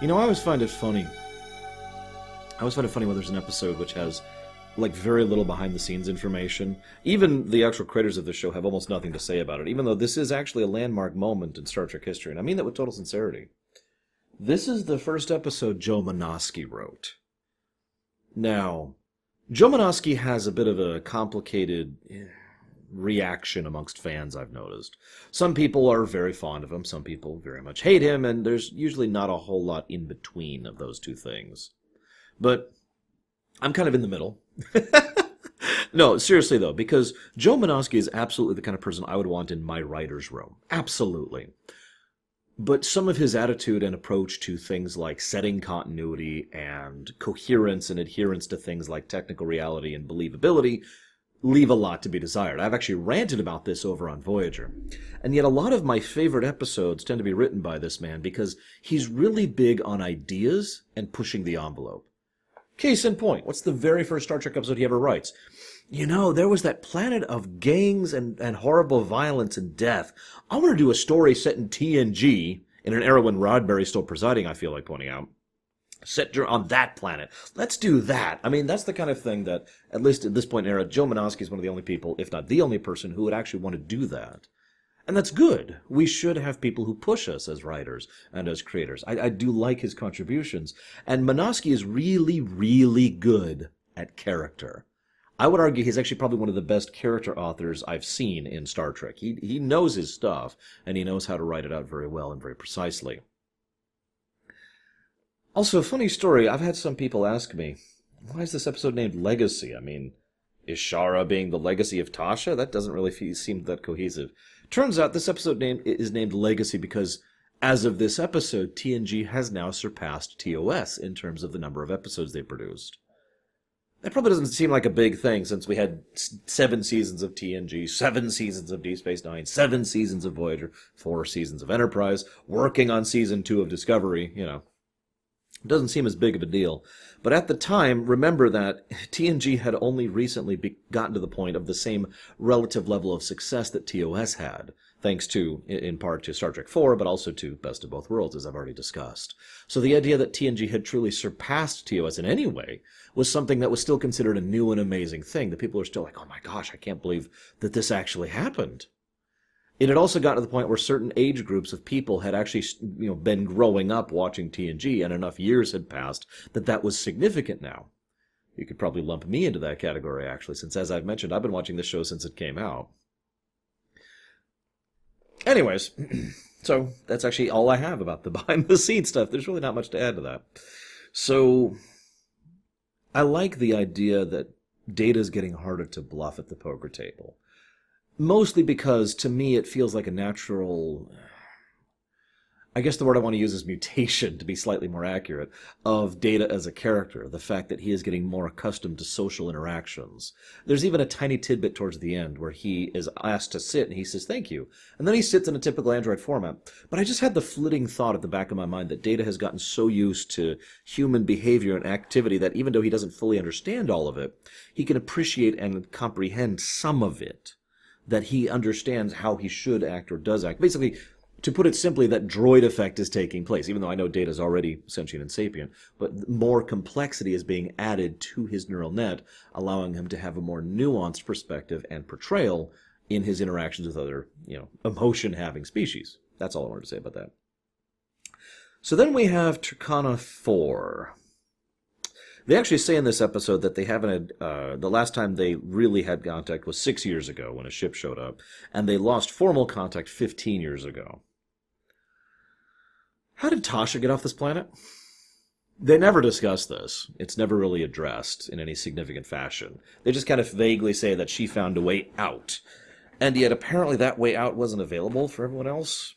You know, I always find it funny. I always find it funny when there's an episode which has like very little behind the scenes information. Even the actual creators of the show have almost nothing to say about it, even though this is actually a landmark moment in Star Trek history, and I mean that with total sincerity. This is the first episode Joe Menosky wrote. Now, Joe Menosky has a bit of a complicated eh, reaction amongst fans, I've noticed. Some people are very fond of him, some people very much hate him, and there's usually not a whole lot in between of those two things. But I'm kind of in the middle. no, seriously though, because Joe Menosky is absolutely the kind of person I would want in my writer's room. Absolutely. But some of his attitude and approach to things like setting continuity and coherence and adherence to things like technical reality and believability leave a lot to be desired. I've actually ranted about this over on Voyager. And yet a lot of my favorite episodes tend to be written by this man because he's really big on ideas and pushing the envelope. Case in point, what's the very first Star Trek episode he ever writes? You know, there was that planet of gangs and, and horrible violence and death. I want to do a story set in TNG, in an era when Roddenberry's still presiding, I feel like pointing out. Set on that planet. Let's do that. I mean, that's the kind of thing that, at least at this point in era, Joe Menosky is one of the only people, if not the only person, who would actually want to do that. And that's good. We should have people who push us as writers and as creators. I, I do like his contributions. And Menosky is really, really good at character. I would argue he's actually probably one of the best character authors I've seen in Star Trek. He, he knows his stuff, and he knows how to write it out very well and very precisely. Also, funny story, I've had some people ask me, why is this episode named Legacy? I mean, is Shara being the legacy of Tasha? That doesn't really seem that cohesive. Turns out this episode name is named Legacy because as of this episode, TNG has now surpassed TOS in terms of the number of episodes they produced. That probably doesn't seem like a big thing since we had seven seasons of TNG, seven seasons of Deep Space Nine, seven seasons of Voyager, four seasons of Enterprise, working on season two of Discovery, you know. It doesn't seem as big of a deal. But at the time, remember that TNG had only recently be- gotten to the point of the same relative level of success that TOS had, thanks to, in part to Star Trek IV, but also to Best of Both Worlds, as I've already discussed. So the idea that TNG had truly surpassed TOS in any way was something that was still considered a new and amazing thing. The people are still like, oh my gosh, I can't believe that this actually happened. It had also gotten to the point where certain age groups of people had actually, you know, been growing up watching TNG, and enough years had passed that that was significant now. You could probably lump me into that category, actually, since as I've mentioned, I've been watching this show since it came out. Anyways, so that's actually all I have about the behind the scenes stuff. There's really not much to add to that. So I like the idea that data is getting harder to bluff at the poker table mostly because to me it feels like a natural I guess the word I want to use is mutation to be slightly more accurate of Data as a character. The fact that he is getting more accustomed to social interactions. There's even a tiny tidbit towards the end where he is asked to sit and he says thank you. And then he sits in a typical Android format. But I just had the flitting thought at the back of my mind that Data has gotten so used to human behavior and activity that even though he doesn't fully understand all of it, he can appreciate and comprehend some of it that he understands how he should act or does act. Basically, to put it simply, that droid effect is taking place, even though I know Data is already sentient and sapient, but more complexity is being added to his neural net, allowing him to have a more nuanced perspective and portrayal in his interactions with other, you know, emotion having species. That's all I wanted to say about that. So then we have Turkana 4. They actually say in this episode that they haven't had, uh, the last time they really had contact was six years ago when a ship showed up, and they lost formal contact 15 years ago. How did Tasha get off this planet? They never discuss this. It's never really addressed in any significant fashion. They just kind of vaguely say that she found a way out. And yet apparently that way out wasn't available for everyone else.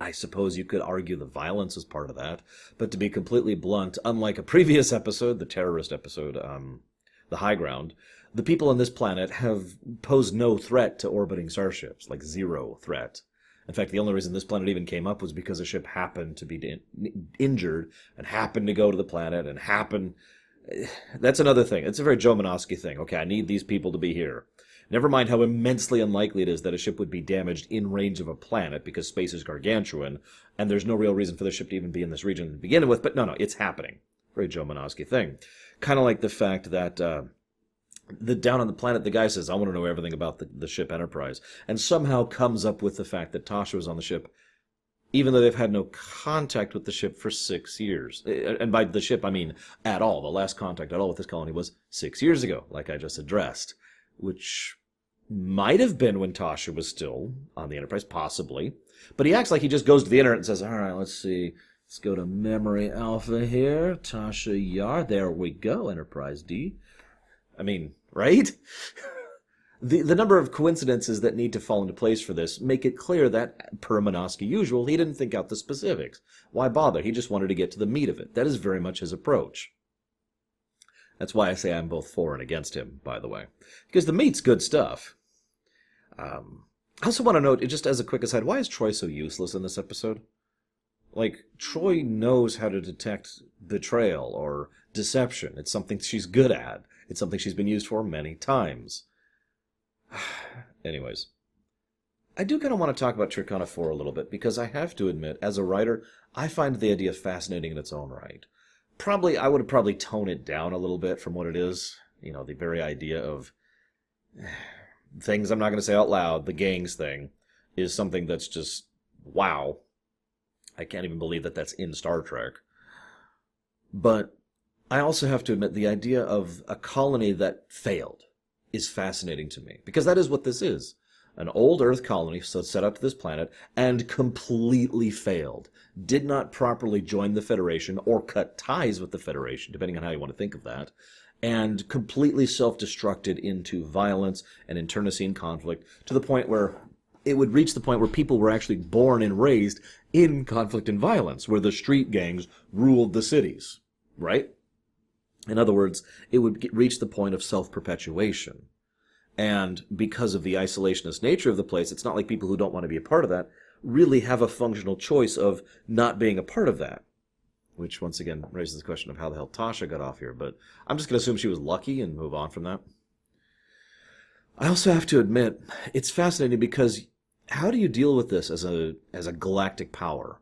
I suppose you could argue the violence is part of that, but to be completely blunt, unlike a previous episode, the terrorist episode, um, the High Ground, the people on this planet have posed no threat to orbiting starships, like zero threat. In fact, the only reason this planet even came up was because a ship happened to be in- injured and happened to go to the planet and happened. That's another thing. It's a very Joe Menosky thing. Okay, I need these people to be here. Never mind how immensely unlikely it is that a ship would be damaged in range of a planet because space is gargantuan, and there's no real reason for the ship to even be in this region to begin with. But no, no, it's happening. Very Joe Menosky thing. Kind of like the fact that. Uh, the down on the planet, the guy says, "I want to know everything about the, the ship Enterprise," and somehow comes up with the fact that Tasha was on the ship, even though they've had no contact with the ship for six years. And by the ship, I mean at all. The last contact at all with this colony was six years ago, like I just addressed, which might have been when Tasha was still on the Enterprise, possibly. But he acts like he just goes to the internet and says, "All right, let's see." Let's go to memory alpha here. Tasha Yar. There we go. Enterprise D. I mean, right? the the number of coincidences that need to fall into place for this make it clear that, per Menosky usual, he didn't think out the specifics. Why bother? He just wanted to get to the meat of it. That is very much his approach. That's why I say I'm both for and against him, by the way. Because the meat's good stuff. Um, I also want to note, just as a quick aside, why is Troi so useless in this episode? Like, Troi knows how to detect betrayal or deception. It's something she's good at. It's something she's been used for many times. Anyways, I do kind of want to talk about Turkana 4 a little bit because I have to admit, as a writer, I find the idea fascinating in its own right. Probably, I would have probably tone it down a little bit from what it is. You know, the very idea of things I'm not going to say out loud, the gangs thing, is something that's just wow. I can't even believe that that's in Star Trek. But I also have to admit the idea of a colony that failed is fascinating to me because that is what this is. An old Earth colony set up to this planet and completely failed. Did not properly join the Federation or cut ties with the Federation, depending on how you want to think of that, and completely self-destructed into violence and internecine conflict to the point where it would reach the point where people were actually born and raised in conflict and violence, where the street gangs ruled the cities, right? In other words, it would reach the point of self-perpetuation. And because of the isolationist nature of the place, it's not like people who don't want to be a part of that really have a functional choice of not being a part of that. Which, once again, raises the question of how the hell Tasha got off here, but I'm just going to assume she was lucky and move on from that. I also have to admit, it's fascinating because how do you deal with this as a, as a galactic power?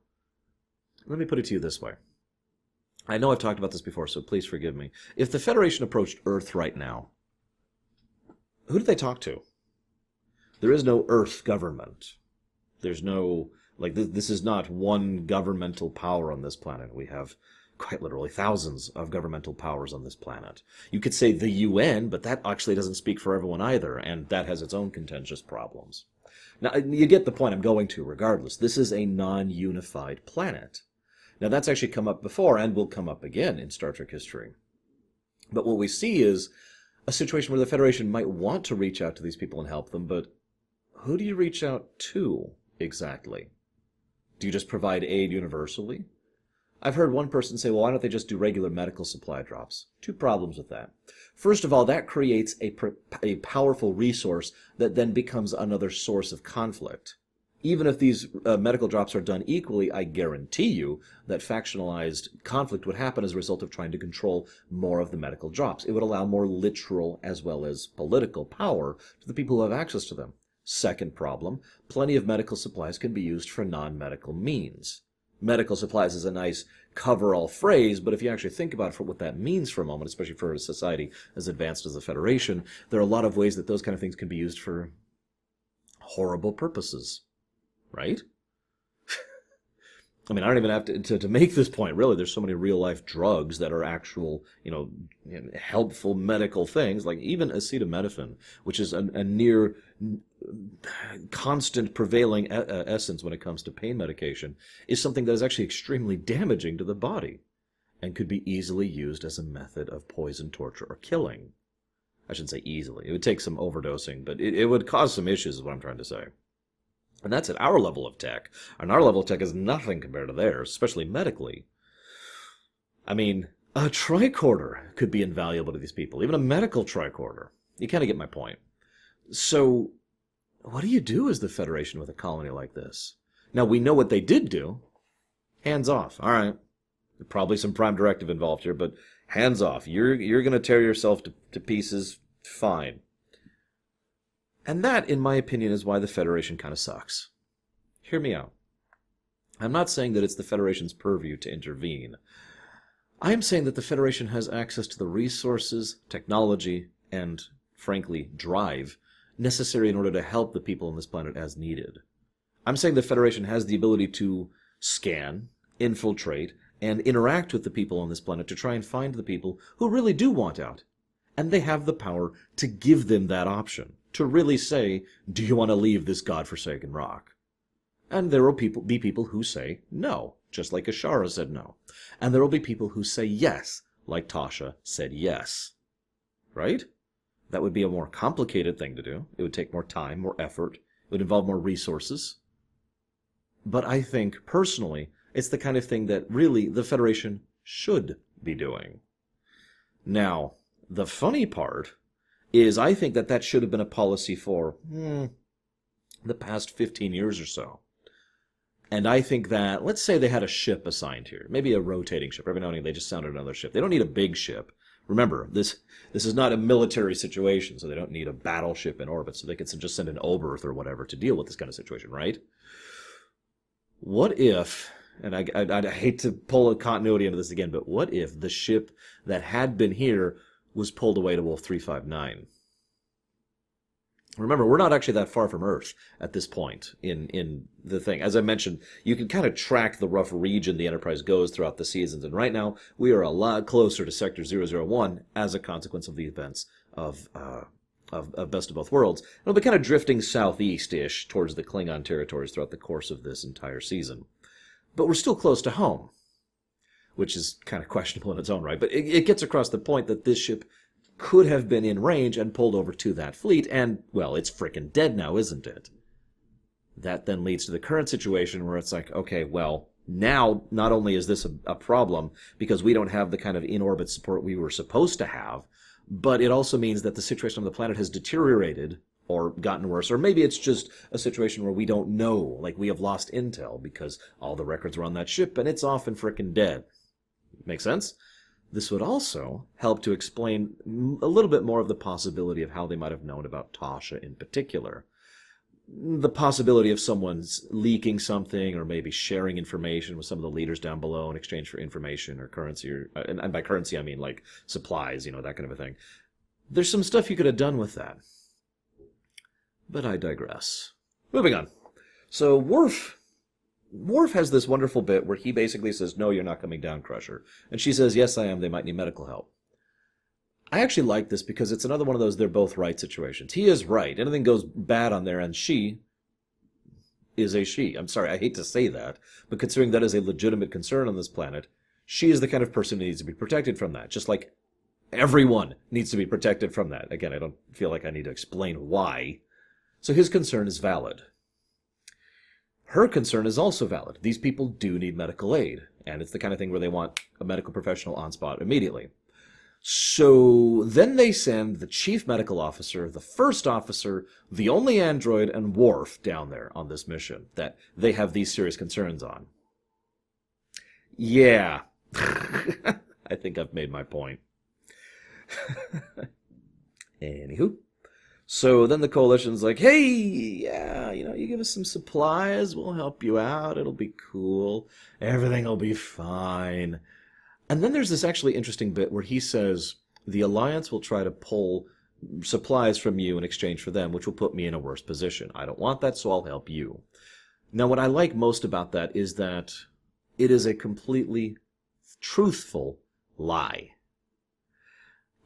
Let me put it to you this way. I know I've talked about this before, so please forgive me. If the Federation approached Earth right now, who do they talk to? There is no Earth government. There's no, like, this, this is not one governmental power on this planet. We have quite literally thousands of governmental powers on this planet. You could say the UN, but that actually doesn't speak for everyone either, and that has its own contentious problems. Now, uh, you get the point I'm going to regardless. This is a non unified planet. Now, that's actually come up before and will come up again in Star Trek history. But what we see is a situation where the Federation might want to reach out to these people and help them, but who do you reach out to exactly? Do you just provide aid universally? I've heard one person say, well, why don't they just do regular medical supply drops? Two problems with that. First of all, that creates a, a powerful resource that then becomes another source of conflict even if these uh, medical drops are done equally, I guarantee you that factionalized conflict would happen as a result of trying to control more of the medical drops. It would allow more literal as well as political power to the people who have access to them. Second problem, plenty of medical supplies can be used for non-medical means. Medical supplies is a nice cover-all phrase, but if you actually think about what that means for a moment, especially for a society as advanced as the Federation, there are a lot of ways that those kind of things can be used for horrible purposes right? I mean, I don't even have to, to, to make this point. Really, there's so many real life drugs that are actual, you know, helpful medical things, like even acetaminophen, which is a, a near constant prevailing e- uh, essence when it comes to pain medication, is something that is actually extremely damaging to the body, and could be easily used as a method of poison, torture, or killing. I shouldn't say easily. It would take some overdosing, but it, it would cause some issues. Is what I'm trying to say. And that's at our level of tech. And our level of tech is nothing compared to theirs, especially medically. I mean, a tricorder could be invaluable to these people, even a medical tricorder. You kind of get my point. So, what do you do as the Federation with a colony like this? Now, we know what they did do. Hands off. All right. Probably some prime directive involved here, but hands off. You're, you're going to tear yourself to, to pieces. Fine. And that, in my opinion, is why the Federation kind of sucks. Hear me out. I'm not saying that it's the Federation's purview to intervene. I am saying that the Federation has access to the resources, technology, and, frankly, drive necessary in order to help the people on this planet as needed. I'm saying the Federation has the ability to scan, infiltrate, and interact with the people on this planet to try and find the people who really do want out. And they have the power to give them that option, to really say, do you want to leave this godforsaken rock? And there will people, be people who say no, just like Ashara said no. And there will be people who say yes, like Tasha said yes. Right? That would be a more complicated thing to do. It would take more time, more effort. It would involve more resources. But I think, personally, it's the kind of thing that really the Federation should be doing. Now, the funny part is I think that that should have been a policy for hmm, the past 15 years or so. And I think that, let's say they had a ship assigned here, maybe a rotating ship. Every now and then they just sounded another ship. They don't need a big ship. Remember, this this is not a military situation, so they don't need a battleship in orbit, so they can just send an Oberth or whatever to deal with this kind of situation, right? What if, and I, I, I hate to pull a continuity into this again, but what if the ship that had been here was pulled away to Wolf 359? Remember, we're not actually that far from Earth at this point in, in the thing. As I mentioned, you can kind of track the rough region the Enterprise goes throughout the seasons, and right now we are a lot closer to Sector 001 as a consequence of the events of, uh, of, of Best of Both Worlds. It'll be kind of drifting southeast-ish towards the Klingon territories throughout the course of this entire season. But we're still close to home, which is kind of questionable in its own right. But it, it gets across the point that this ship could have been in range and pulled over to that fleet, and, well, it's frickin' dead now, isn't it? That then leads to the current situation where it's like, okay, well, now not only is this a, a problem because we don't have the kind of in orbit support we were supposed to have, but it also means that the situation on the planet has deteriorated or gotten worse, or maybe it's just a situation where we don't know, like we have lost intel because all the records were on that ship and it's off and frickin' dead. Make sense? This would also help to explain a little bit more of the possibility of how they might have known about Tasha in particular. The possibility of someone's leaking something or maybe sharing information with some of the leaders down below in exchange for information or currency, or, uh, and, and by currency I mean like supplies, you know, that kind of a thing. There's some stuff you could have done with that. But I digress. Moving on. So Worf Worf has this wonderful bit where he basically says, No, you're not coming down, Crusher. And she says, Yes, I am. They might need medical help. I actually like this because it's another one of those they're both right situations. He is right. Anything goes bad on there, and she is a she. I'm sorry, I hate to say that, but considering that is a legitimate concern on this planet, she is the kind of person who needs to be protected from that. Just like everyone needs to be protected from that. Again, I don't feel like I need to explain why. So his concern is valid. Her concern is also valid. These people do need medical aid, and it's the kind of thing where they want a medical professional on spot immediately. So then they send the chief medical officer, the first officer, the only android, and Worf down there on this mission that they have these serious concerns on. Yeah. I think I've made my point. Anywho. So then the coalition's like, hey, yeah, you know, you give us some supplies, we'll help you out, it'll be cool, everything will be fine. And then there's this actually interesting bit where he says, the Alliance will try to pull supplies from you in exchange for them, which will put me in a worse position. I don't want that, so I'll help you. Now, what I like most about that is that it is a completely truthful lie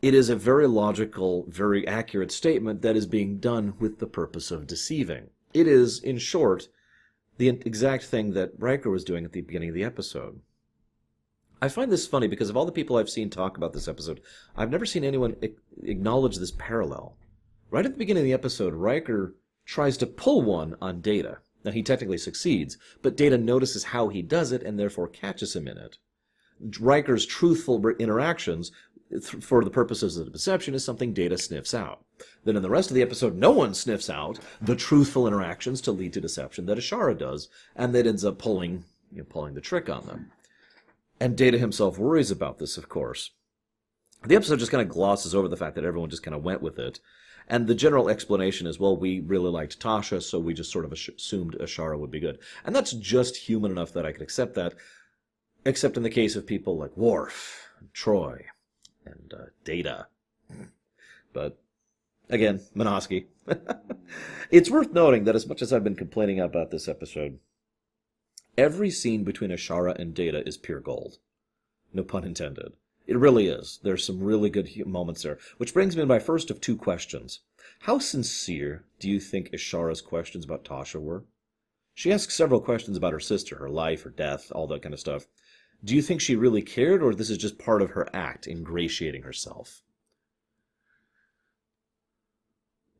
it is a very logical, very accurate statement that is being done with the purpose of deceiving. It is, in short, the exact thing that Riker was doing at the beginning of the episode. I find this funny because of all the people I've seen talk about this episode, I've never seen anyone acknowledge this parallel. Right at the beginning of the episode, Riker tries to pull one on Data. Now, he technically succeeds, but Data notices how he does it and therefore catches him in it. Riker's truthful interactions for the purposes of the deception is something Data sniffs out. Then in the rest of the episode, no one sniffs out the truthful interactions to lead to deception that Ashara does, and that ends up pulling, you know, pulling the trick on them. And Data himself worries about this, of course. the episode just kind of glosses over the fact that everyone just kind of went with it. And the general explanation is, well, we really liked Tasha, so we just sort of assumed Ashara would be good. And that's just human enough that I could accept that, except in the case of people like Worf, Troi, and uh, Data. But again, Menosky. it's worth noting that as much as I've been complaining about this episode, every scene between Ashara and Data is pure gold. No pun intended. It really is. There's some really good moments there. Which brings me to my first of two questions. How sincere do you think Ashara's questions about Tasha were? She asks several questions about her sister, her life, her death, all that kind of stuff. Do you think she really cared, or this is just part of her act, ingratiating herself?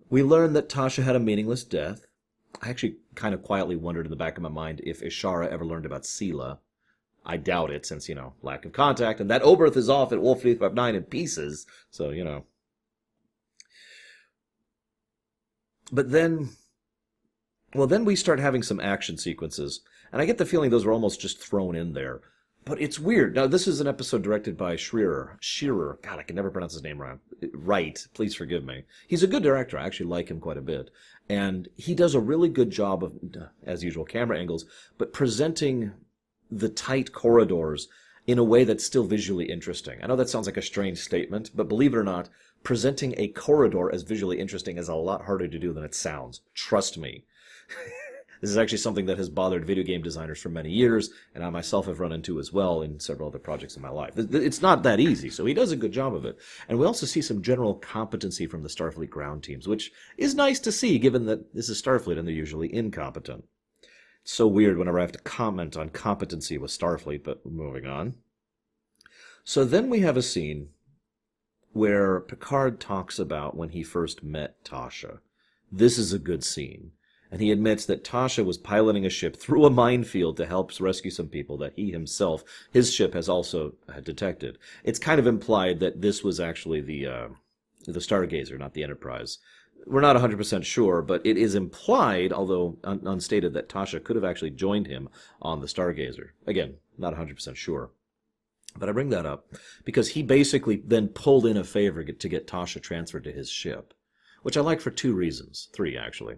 We learn that Tasha had a meaningless death. I actually kind of quietly wondered in the back of my mind if Ishara ever learned about Sela. I doubt it, since, you know, lack of contact, and that Oberth is off at Wolf 359 in pieces, so, you know. But then, well, then we start having some action sequences, and I get the feeling those were almost just thrown in there. But it's weird. Now, this is an episode directed by Scheerer. Scheerer. God, I can never pronounce his name right. Right. Please forgive me. He's a good director. I actually like him quite a bit. And he does a really good job of, as usual, camera angles, but presenting the tight corridors in a way that's still visually interesting. I know that sounds like a strange statement, but believe it or not, presenting a corridor as visually interesting is a lot harder to do than it sounds. Trust me. this is actually something that has bothered video game designers for many years, and I myself have run into as well in several other projects in my life. It's not that easy, so he does a good job of it. And we also see some general competency from the Starfleet ground teams, which is nice to see given that this is Starfleet and they're usually incompetent so weird whenever I have to comment on competency with Starfleet, but moving on. So then we have a scene where Picard talks about when he first met Tasha. This is a good scene. And he admits that Tasha was piloting a ship through a minefield to help rescue some people that he himself, his ship, has also detected. It's kind of implied that this was actually the uh, the Stargazer, not the Enterprise we're not 100% sure, but it is implied, although un- unstated, that Tasha could have actually joined him on the Stargazer. Again, not 100% sure. But I bring that up because he basically then pulled in a favor to get Tasha transferred to his ship, which I like for two reasons. Three, actually.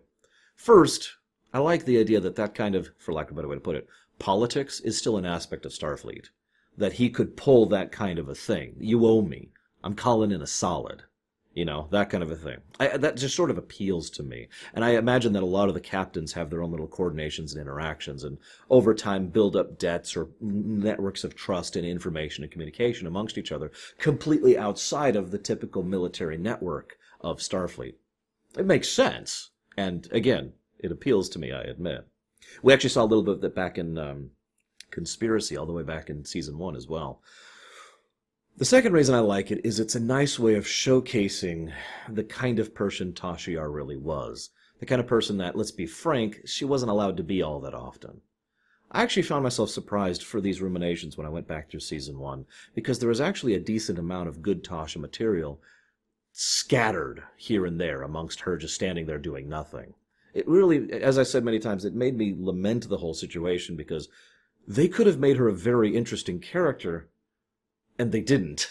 First, I like the idea that that kind of, for lack of a better way to put it, politics is still an aspect of Starfleet. That he could pull that kind of a thing. You owe me. I'm calling in a solid you know that kind of a thing I, that just sort of appeals to me and i imagine that a lot of the captains have their own little coordinations and interactions and over time build up debts or networks of trust and information and communication amongst each other completely outside of the typical military network of starfleet it makes sense and again it appeals to me i admit we actually saw a little bit of that back in um, conspiracy all the way back in season one as well the second reason I like it is it's a nice way of showcasing the kind of person Tasha really was. The kind of person that, let's be frank, she wasn't allowed to be all that often. I actually found myself surprised for these ruminations when I went back through season one, because there was actually a decent amount of good Tasha material scattered here and there amongst her just standing there doing nothing. It really, as I said many times, it made me lament the whole situation because they could have made her a very interesting character and they didn't.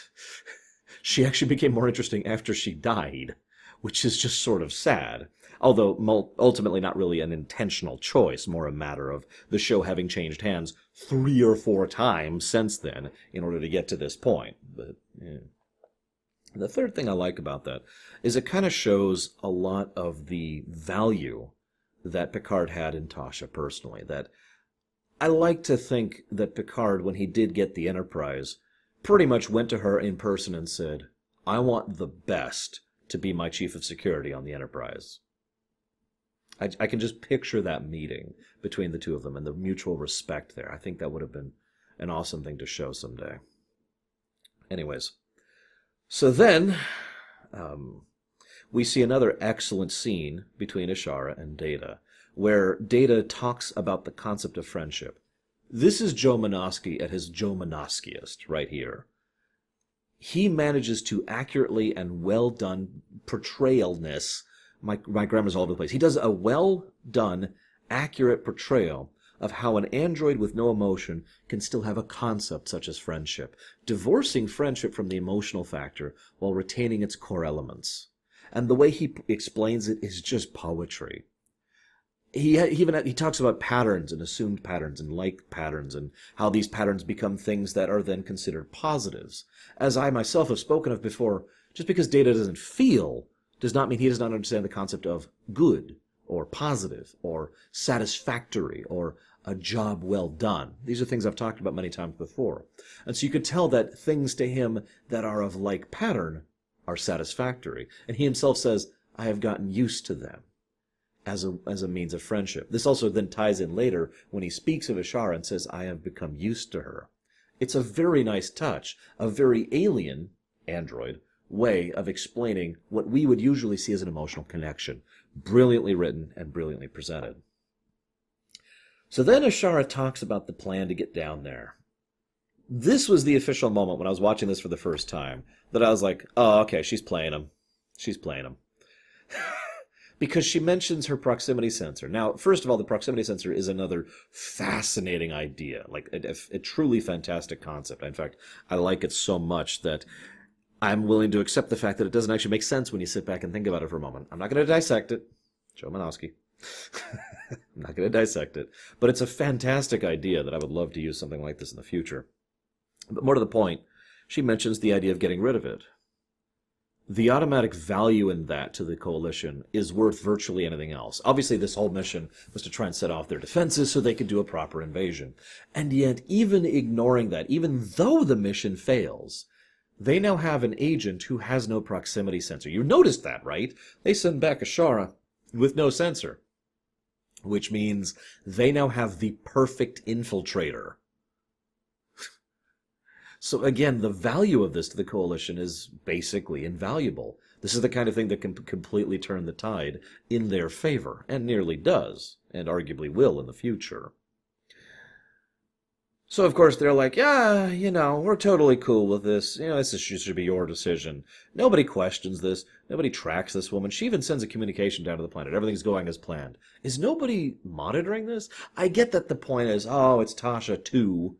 she actually became more interesting after she died, which is just sort of sad. Although ultimately not really an intentional choice, more a matter of the show having changed hands three or four times since then in order to get to this point. But yeah. The third thing I like about that is it kind of shows a lot of the value that Picard had in Tasha personally. That I like to think that Picard, when he did get the Enterprise, pretty much went to her in person and said, I want the best to be my chief of security on the Enterprise. I, I, can just picture that meeting between the two of them and the mutual respect there. I think that would have been an awesome thing to show someday. Anyways, so then um, we see another excellent scene between Ashara and Data, where Data talks about the concept of friendship. This is Joe Menosky at his Joe Menoskiest right here. He manages to accurately and well done portrayalness. My, my grammar's all over the place. He does a well done, accurate portrayal of how an android with no emotion can still have a concept such as friendship, divorcing friendship from the emotional factor while retaining its core elements. And the way he p- explains it is just poetry. He, he even he talks about patterns and assumed patterns and like patterns and how these patterns become things that are then considered positives. As I myself have spoken of before, just because Data doesn't feel does not mean he does not understand the concept of good or positive or satisfactory or a job well done. These are things I've talked about many times before. And so you could tell that things to him that are of like pattern are satisfactory. And he himself says, I have gotten used to them as a, as a means of friendship. This also then ties in later when he speaks of Ashara and says, I have become used to her. It's a very nice touch, a very alien android way of explaining what we would usually see as an emotional connection. Brilliantly written and brilliantly presented. So then Ashara talks about the plan to get down there. This was the official moment when I was watching this for the first time that I was like, oh, okay, she's playing him. She's playing him. because she mentions her proximity sensor. Now, first of all, the proximity sensor is another fascinating idea, like a, a, truly fantastic concept. In fact, I like it so much that I'm willing to accept the fact that it doesn't actually make sense when you sit back and think about it for a moment. I'm not going to dissect it. Joe Menosky. I'm not going to dissect it. But it's a fantastic idea that I would love to use something like this in the future. But more to the point, she mentions the idea of getting rid of it. The automatic value in that to the coalition is worth virtually anything else. Obviously, this whole mission was to try and set off their defenses so they could do a proper invasion. And yet, even ignoring that, even though the mission fails, they now have an agent who has no proximity sensor. You noticed that, right? They send back Ashara with no sensor, which means they now have the perfect infiltrator. so again, the value of this to the coalition is basically invaluable. This is the kind of thing that can completely turn the tide in their favor, and nearly does, and arguably will in the future. So of course they're like, yeah, you know, we're totally cool with this. You know, this should be your decision. Nobody questions this. Nobody tracks this woman. She even sends a communication down to the planet. Everything's going as planned. Is nobody monitoring this? I get that the point is, oh, it's Tasha too.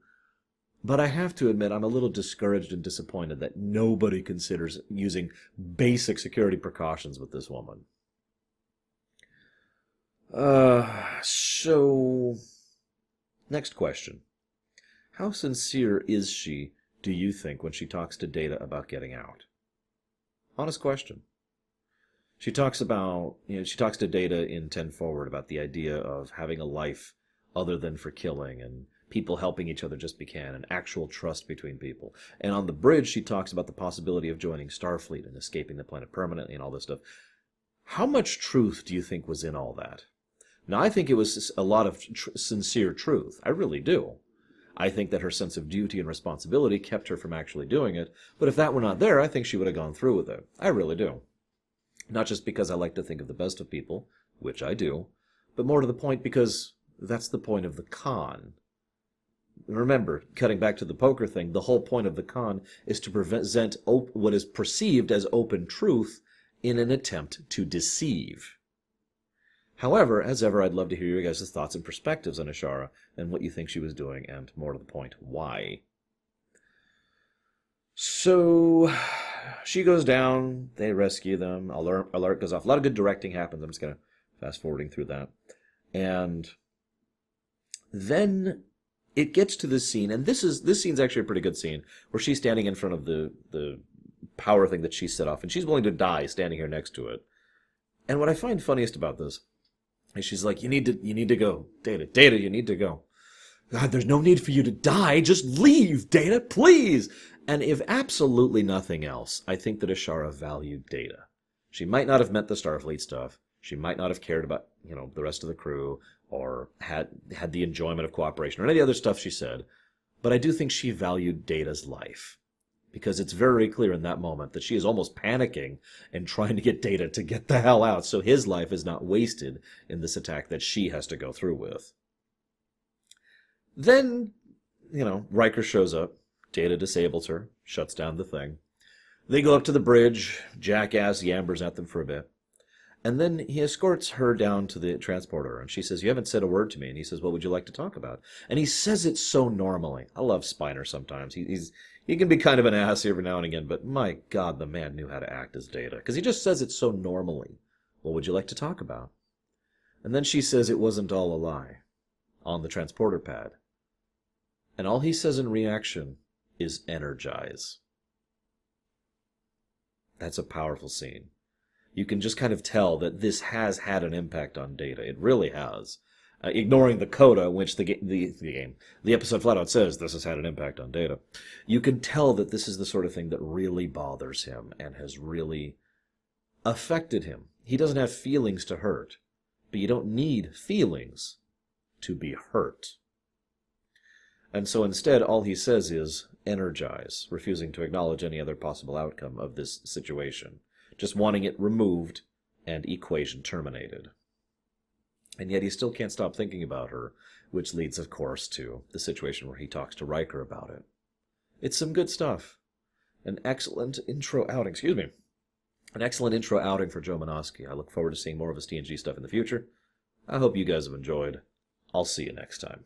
But I have to admit, I'm a little discouraged and disappointed that nobody considers using basic security precautions with this woman. Uh, so, next question. How sincere is she, do you think, when she talks to Data about getting out? Honest question. She talks about, you know, she talks to Data in 10 Forward about the idea of having a life other than for killing and people helping each other just because, and actual trust between people. And on the bridge, she talks about the possibility of joining Starfleet and escaping the planet permanently and all this stuff. How much truth do you think was in all that? Now, I think it was a lot of tr- sincere truth. I really do. I think that her sense of duty and responsibility kept her from actually doing it, but if that were not there, I think she would have gone through with it. I really do. Not just because I like to think of the best of people, which I do, but more to the point because that's the point of the con. Remember, cutting back to the poker thing, the whole point of the con is to present op- what is perceived as open truth in an attempt to deceive. However, as ever, I'd love to hear your guys' thoughts and perspectives on Ashara and what you think she was doing, and more to the point, why. So she goes down, they rescue them, alert, alert goes off. A lot of good directing happens. I'm just going to fast forwarding through that. And then it gets to this scene, and this is this scene's actually a pretty good scene, where she's standing in front of the the power thing that she set off, and she's willing to die standing here next to it. And what I find funniest about this and she's like, "You need to, you need to go, Data. Data, you need to go. God, there's no need for you to die. Just leave, Data, please." And if absolutely nothing else, I think that Ashara valued Data. She might not have meant the Starfleet stuff. She might not have cared about, you know, the rest of the crew or had had the enjoyment of cooperation or any of the other stuff she said. But I do think she valued Data's life because it's very clear in that moment that she is almost panicking and trying to get Data to get the hell out so his life is not wasted in this attack that she has to go through with. Then, you know, Riker shows up. Data disables her, shuts down the thing. They go up to the bridge. Jackass yammers at them for a bit. And then he escorts her down to the transporter, and she says, You haven't said a word to me. And he says, What would you like to talk about? And he says it so normally. I love Spiner sometimes. He, he's he can be kind of an ass every now and again, but my God, the man knew how to act as data. Because he just says it so normally. What would you like to talk about? And then she says it wasn't all a lie on the transporter pad. And all he says in reaction is energize. That's a powerful scene you can just kind of tell that this has had an impact on data. It really has. Uh, ignoring the coda, which the, ga- the, the game, the episode flat out says this has had an impact on data. You can tell that this is the sort of thing that really bothers him and has really affected him. He doesn't have feelings to hurt, but you don't need feelings to be hurt. And so instead, all he says is energize, refusing to acknowledge any other possible outcome of this situation just wanting it removed and equation terminated. And yet he still can't stop thinking about her, which leads, of course, to the situation where he talks to Riker about it. It's some good stuff. An excellent intro outing, excuse me. An excellent intro outing for Joe Menosky. I look forward to seeing more of his TNG stuff in the future. I hope you guys have enjoyed. I'll see you next time.